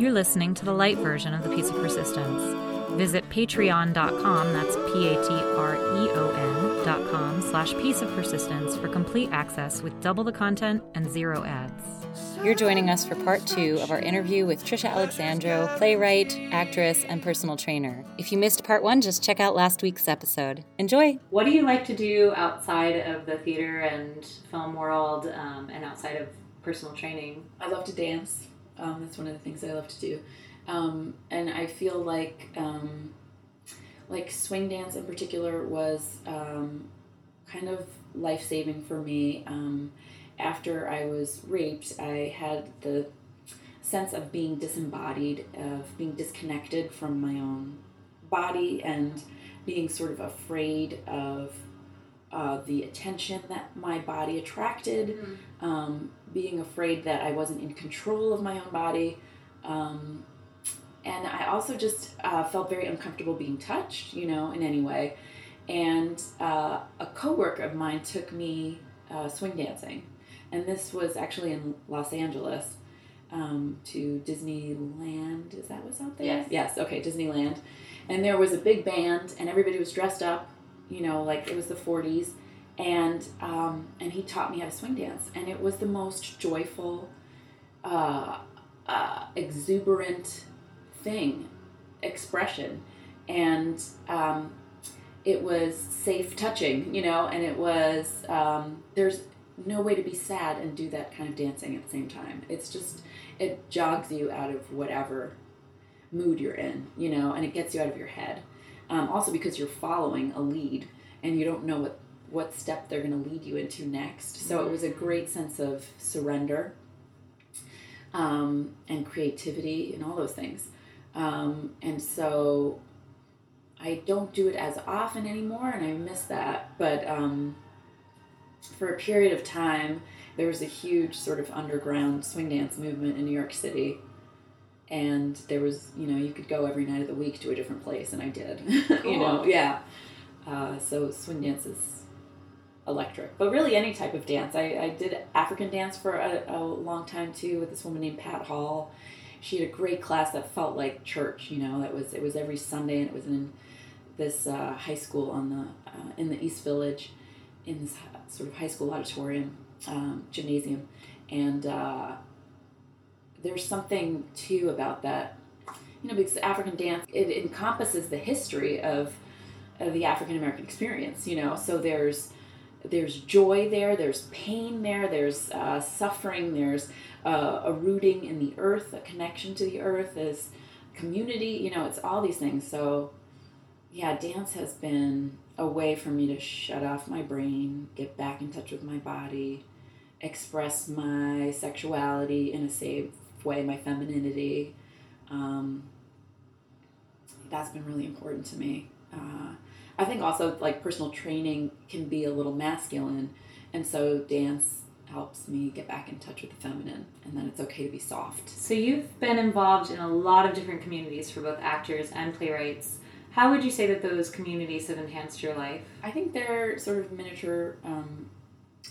You're listening to the light version of the Peace of Persistence. Visit patreon.com, that's P-A-T-R-E-O-N dot com slash peace of persistence for complete access with double the content and zero ads. You're joining us for part two of our interview with Tricia Alexandro, playwright, actress, and personal trainer. If you missed part one, just check out last week's episode. Enjoy! What do you like to do outside of the theater and film world um, and outside of personal training? I love to dance. Um, that's one of the things I love to do. Um, and I feel like um, like swing dance in particular was um, kind of life saving for me. Um, after I was raped, I had the sense of being disembodied, of being disconnected from my own body, and being sort of afraid of uh, the attention that my body attracted, mm-hmm. um, being afraid that I wasn't in control of my own body. Um, and I also just uh, felt very uncomfortable being touched, you know, in any way. And uh, a coworker of mine took me uh, swing dancing, and this was actually in Los Angeles um, to Disneyland. Is that what's out there? Yes. Yes. Okay, Disneyland, and there was a big band, and everybody was dressed up, you know, like it was the '40s, and um, and he taught me how to swing dance, and it was the most joyful, uh, uh, exuberant thing, expression, and um, it was safe touching, you know, and it was um, there's no way to be sad and do that kind of dancing at the same time. It's just it jogs you out of whatever mood you're in, you know, and it gets you out of your head. Um, also because you're following a lead and you don't know what what step they're going to lead you into next. So it was a great sense of surrender um, and creativity and all those things. Um, and so I don't do it as often anymore, and I miss that. But um, for a period of time, there was a huge sort of underground swing dance movement in New York City. And there was, you know, you could go every night of the week to a different place, and I did. Cool. you know, yeah. Uh, so swing dance is electric, but really any type of dance. I, I did African dance for a, a long time too with this woman named Pat Hall she had a great class that felt like church. You know, that was it was every Sunday, and it was in this uh, high school on the uh, in the East Village, in this sort of high school auditorium um, gymnasium, and uh, there's something too about that. You know, because African dance it encompasses the history of, of the African American experience. You know, so there's there's joy there, there's pain there, there's uh, suffering, there's uh, a rooting in the earth, a connection to the earth, is community. You know, it's all these things. So, yeah, dance has been a way for me to shut off my brain, get back in touch with my body, express my sexuality in a safe way, my femininity. Um, that's been really important to me. Uh, I think also like personal training can be a little masculine, and so dance helps me get back in touch with the feminine and then it's okay to be soft. So you've been involved in a lot of different communities for both actors and playwrights. How would you say that those communities have enhanced your life? I think they're sort of miniature, um,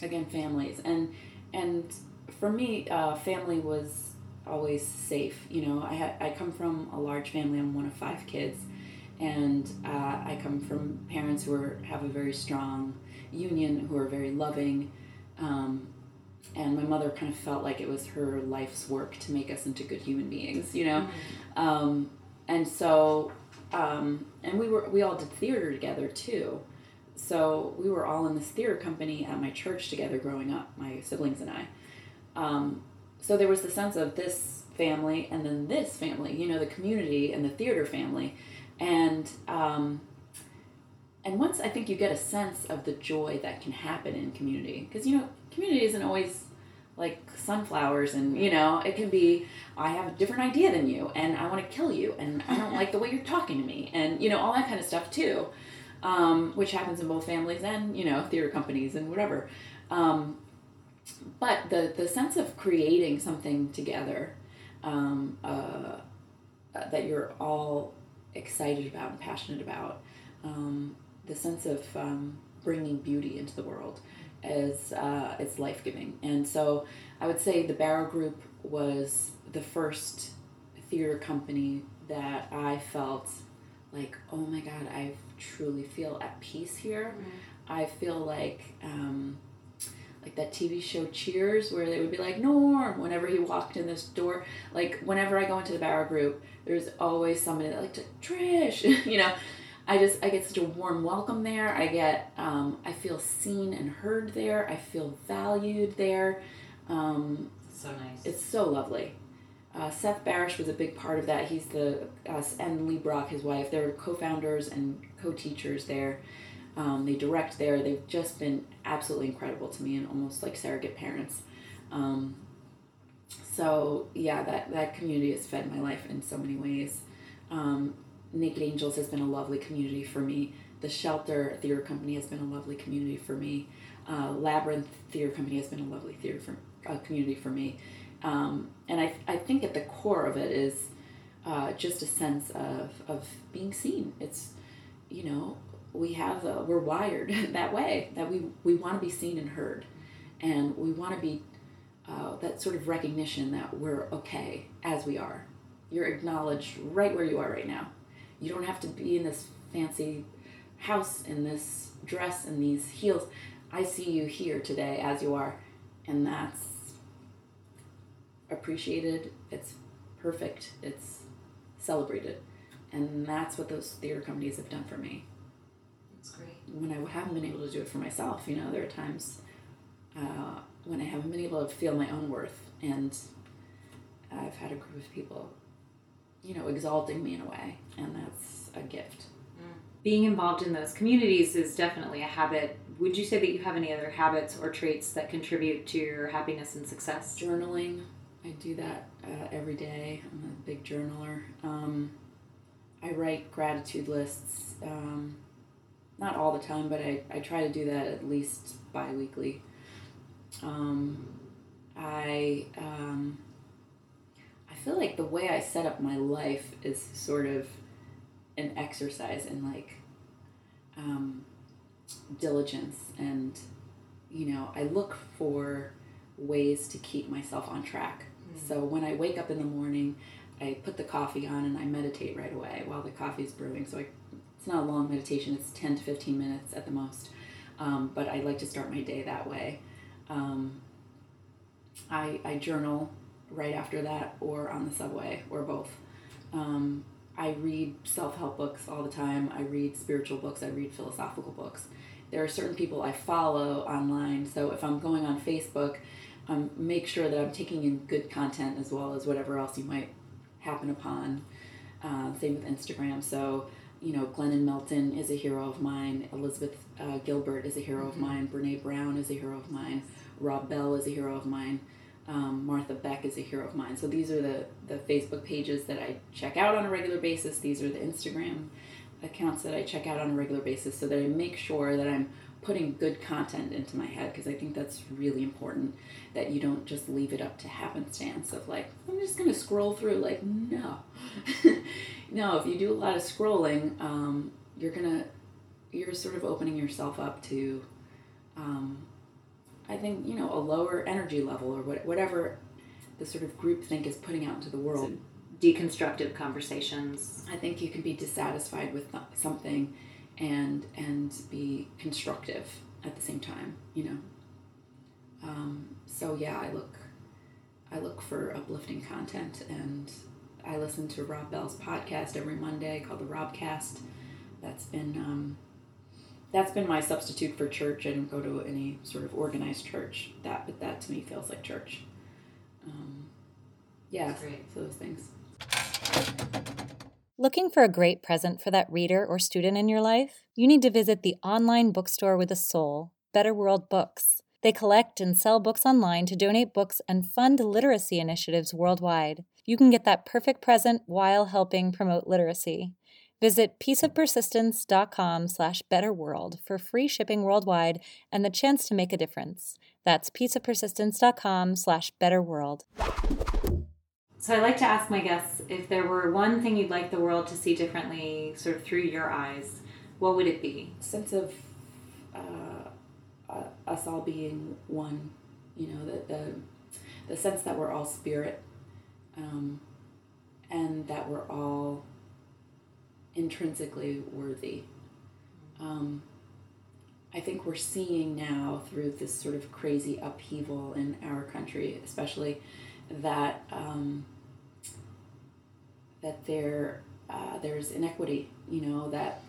again, families, and and for me, uh, family was always safe. You know, I had I come from a large family. I'm one of five kids, and uh, I come from parents who are have a very strong union, who are very loving. Um, and my mother kind of felt like it was her life's work to make us into good human beings, you know, mm-hmm. um, and so um, and we were we all did theater together too, so we were all in this theater company at my church together growing up, my siblings and I. Um, so there was the sense of this family and then this family, you know, the community and the theater family, and um, and once I think you get a sense of the joy that can happen in community, because you know community isn't always like sunflowers and you know it can be i have a different idea than you and i want to kill you and i don't like the way you're talking to me and you know all that kind of stuff too um, which happens in both families and you know theater companies and whatever. Um, but the the sense of creating something together um, uh, that you're all excited about and passionate about um, the sense of um, bringing beauty into the world is uh, it's life giving. And so I would say the Barrow Group was the first theater company that I felt like, oh my God, I truly feel at peace here. Mm-hmm. I feel like, um, like that TV show Cheers, where they would be like, Norm, whenever he walked in this door. Like, whenever I go into the Barrow group, there's always somebody that like to, Trish, you know. I just, I get such a warm welcome there. I get, um, I feel seen and heard there. I feel valued there. Um, so nice. It's so lovely. Uh, Seth Barrish was a big part of that. He's the uh, and Lee Brock, his wife. They're co-founders and co-teachers there. Um, they direct there. They've just been absolutely incredible to me and almost like surrogate parents. Um, so yeah, that that community has fed my life in so many ways. Um, Naked Angels has been a lovely community for me. The Shelter Theater Company has been a lovely community for me. Uh, Labyrinth Theater Company has been a lovely theater for, uh, community for me. Um, and I, I think at the core of it is uh, just a sense of, of being seen. It's, you know, we have, a, we're wired that way, that we, we want to be seen and heard. And we want to be uh, that sort of recognition that we're okay as we are. You're acknowledged right where you are right now. You don't have to be in this fancy house, in this dress, and these heels. I see you here today as you are. And that's appreciated, it's perfect, it's celebrated. And that's what those theater companies have done for me. That's great. When I haven't been able to do it for myself, you know, there are times uh, when I haven't been able to feel my own worth, and I've had a group of people, you know, exalting me in a way, and that's a gift. Mm. Being involved in those communities is definitely a habit. Would you say that you have any other habits or traits that contribute to your happiness and success? Journaling, I do that uh, every day. I'm a big journaler. Um, I write gratitude lists, um, not all the time, but I, I try to do that at least bi weekly. Um, I, um, I feel like the way I set up my life is sort of an exercise in like um, diligence and you know i look for ways to keep myself on track so when I wake up in the morning, I put the coffee on and I meditate right away while the coffee is brewing. So I, not a long meditation, it's 10 to 15 minutes at the most. Um, but I like to start my day that way. Um, I, I journal right after that or on the subway or both. Um, I read self help books all the time. I read spiritual books. I read philosophical books. There are certain people I follow online. So if I'm going on Facebook, um, make sure that I'm taking in good content as well as whatever else you might happen upon. Uh, same with Instagram. So, you know, Glennon Melton is a hero of mine. Elizabeth uh, Gilbert is a hero mm-hmm. of mine. Brene Brown is a hero of mine. Rob Bell is a hero of mine. Um, Martha Beck is a hero of mine. So these are the, the Facebook pages that I check out on a regular basis. These are the Instagram accounts that I check out on a regular basis so that I make sure that I'm putting good content into my head because I think that's really important that you don't just leave it up to happenstance of like I'm just gonna scroll through like no. No if you do a lot of scrolling um, you're gonna you're sort of opening yourself up to um, I think you know a lower energy level or what, whatever the sort of group think is putting out into the world. Deconstructive conversations. I think you can be dissatisfied with something and and be constructive at the same time you know? Um, so yeah i look i look for uplifting content and i listen to rob bell's podcast every monday called the robcast. That's been um, that's been my substitute for church. I don't go to any sort of organized church. That but that to me feels like church. Um, yeah so those things Looking for a great present for that reader or student in your life? You need to visit the online bookstore with a soul, Better World Books. They collect and sell books online to donate books and fund literacy initiatives worldwide. You can get that perfect present while helping promote literacy. Visit peaceofpersistence.com slash betterworld for free shipping worldwide and the chance to make a difference. That's peaceofpersistence.com slash betterworld. So I like to ask my guests if there were one thing you'd like the world to see differently, sort of through your eyes, what would it be? Sense of uh, uh, us all being one. You know, the the, the sense that we're all spirit, um, and that we're all intrinsically worthy. Um, I think we're seeing now through this sort of crazy upheaval in our country, especially that um, that there uh, there's inequity. You know that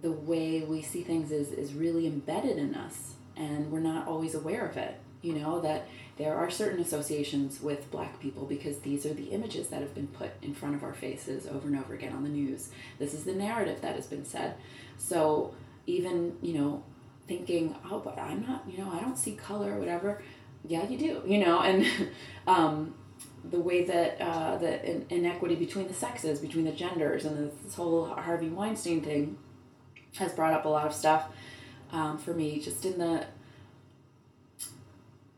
the way we see things is is really embedded in us, and we're not always aware of it. You know that there are certain associations with Black people because these are the images that have been put in front of our faces over and over again on the news. This is the narrative that has been said. So even you know thinking, oh, but I'm not, you know, I don't see color or whatever. Yeah, you do, you know, and um, the way that uh, the in- inequity between the sexes, between the genders, and this whole Harvey Weinstein thing has brought up a lot of stuff um, for me, just in the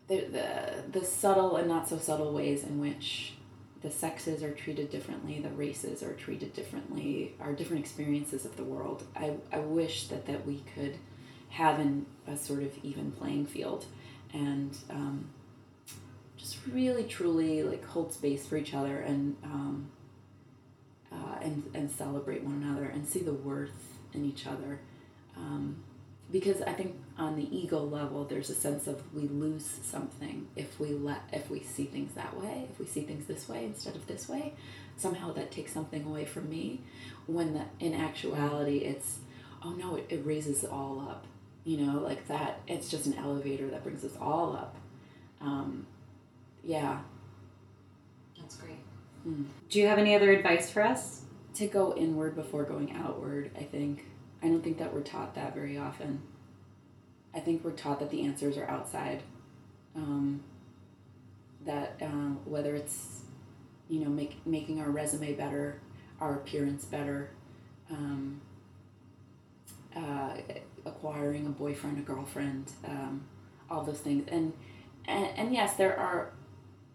the, the the subtle and not so subtle ways in which the sexes are treated differently, the races are treated differently, our different experiences of the world. I, I wish that, that we could have an, a sort of even playing field and um, just really truly like hold space for each other and um, uh, and and celebrate one another and see the worth in each other. Um, because I think on the ego level there's a sense of we lose something if we let if we see things that way if we see things this way instead of this way. Somehow that takes something away from me when the, in actuality it's oh no it, it raises it all up you know like that it's just an elevator that brings us all up. Um, yeah. That's great. Mm. do you have any other advice for us? To go inward before going outward i think. I don't think that we're taught that very often. I think we're taught that the answers are outside. Um, that uh, whether it's you know make, making our resume better our appearance better um, uh, acquiring a boyfriend, a girlfriend, um, all those things. And, and and yes, there are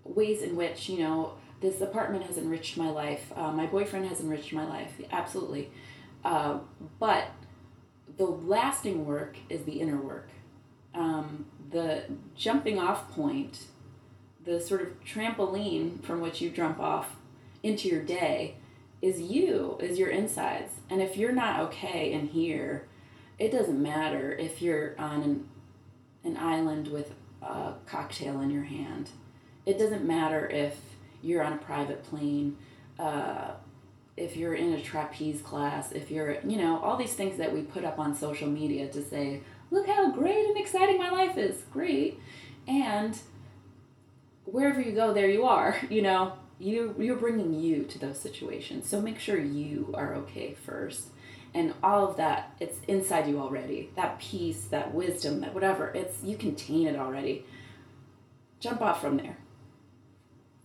ways in which you know this apartment has enriched my life. Uh, my boyfriend has enriched my life, absolutely. Uh, but the lasting work is the inner work. Um, the jumping off point, the sort of trampoline from which you jump off into your day, is you, is your insides. And if you're not okay in here, it doesn't matter if you're on an, an island with a cocktail in your hand. It doesn't matter if you're on a private plane, uh, if you're in a trapeze class, if you're, you know, all these things that we put up on social media to say, look how great and exciting my life is. Great. And wherever you go, there you are, you know. You, you're bringing you to those situations. So make sure you are okay first. And all of that it's inside you already. That peace that wisdom that whatever it's you contain it already. Jump off from there.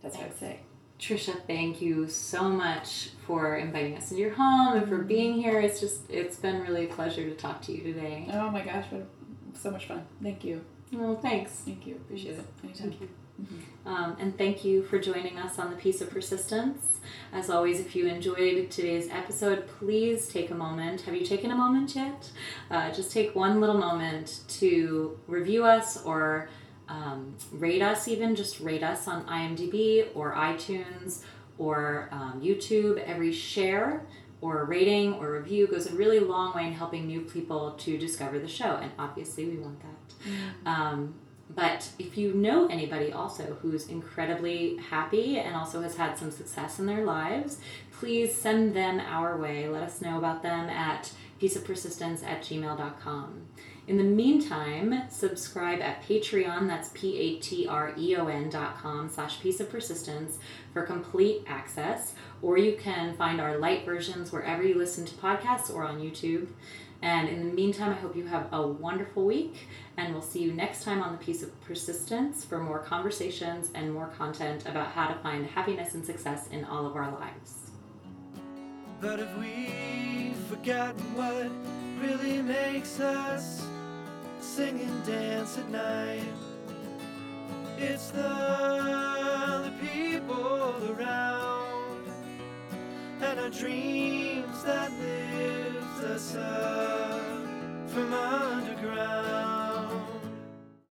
That's what i'd say. Tricia thank you so much for inviting us into your home and for mm-hmm. being here. It's just it's been really a pleasure to talk to you today. Oh my gosh what so much fun. Thank you. Well thanks. Thank you. Appreciate it. Anytime thank you Mm-hmm. Um, and thank you for joining us on the Peace of Persistence. As always, if you enjoyed today's episode, please take a moment. Have you taken a moment yet? Uh, just take one little moment to review us or um, rate us, even just rate us on IMDb or iTunes or um, YouTube. Every share or rating or review goes a really long way in helping new people to discover the show, and obviously, we want that. Mm. But if you know anybody also who's incredibly happy and also has had some success in their lives, please send them our way. Let us know about them at peaceofpersistence at gmail.com. In the meantime, subscribe at Patreon, that's P-A-T-R-E-O-N dot com slash peace of persistence for complete access, or you can find our light versions wherever you listen to podcasts or on YouTube. And in the meantime, I hope you have a wonderful week, and we'll see you next time on the Peace of Persistence for more conversations and more content about how to find happiness and success in all of our lives. But if we've forgotten what really makes us sing and dance at night, it's the, the people around and our dreams that lift from underground.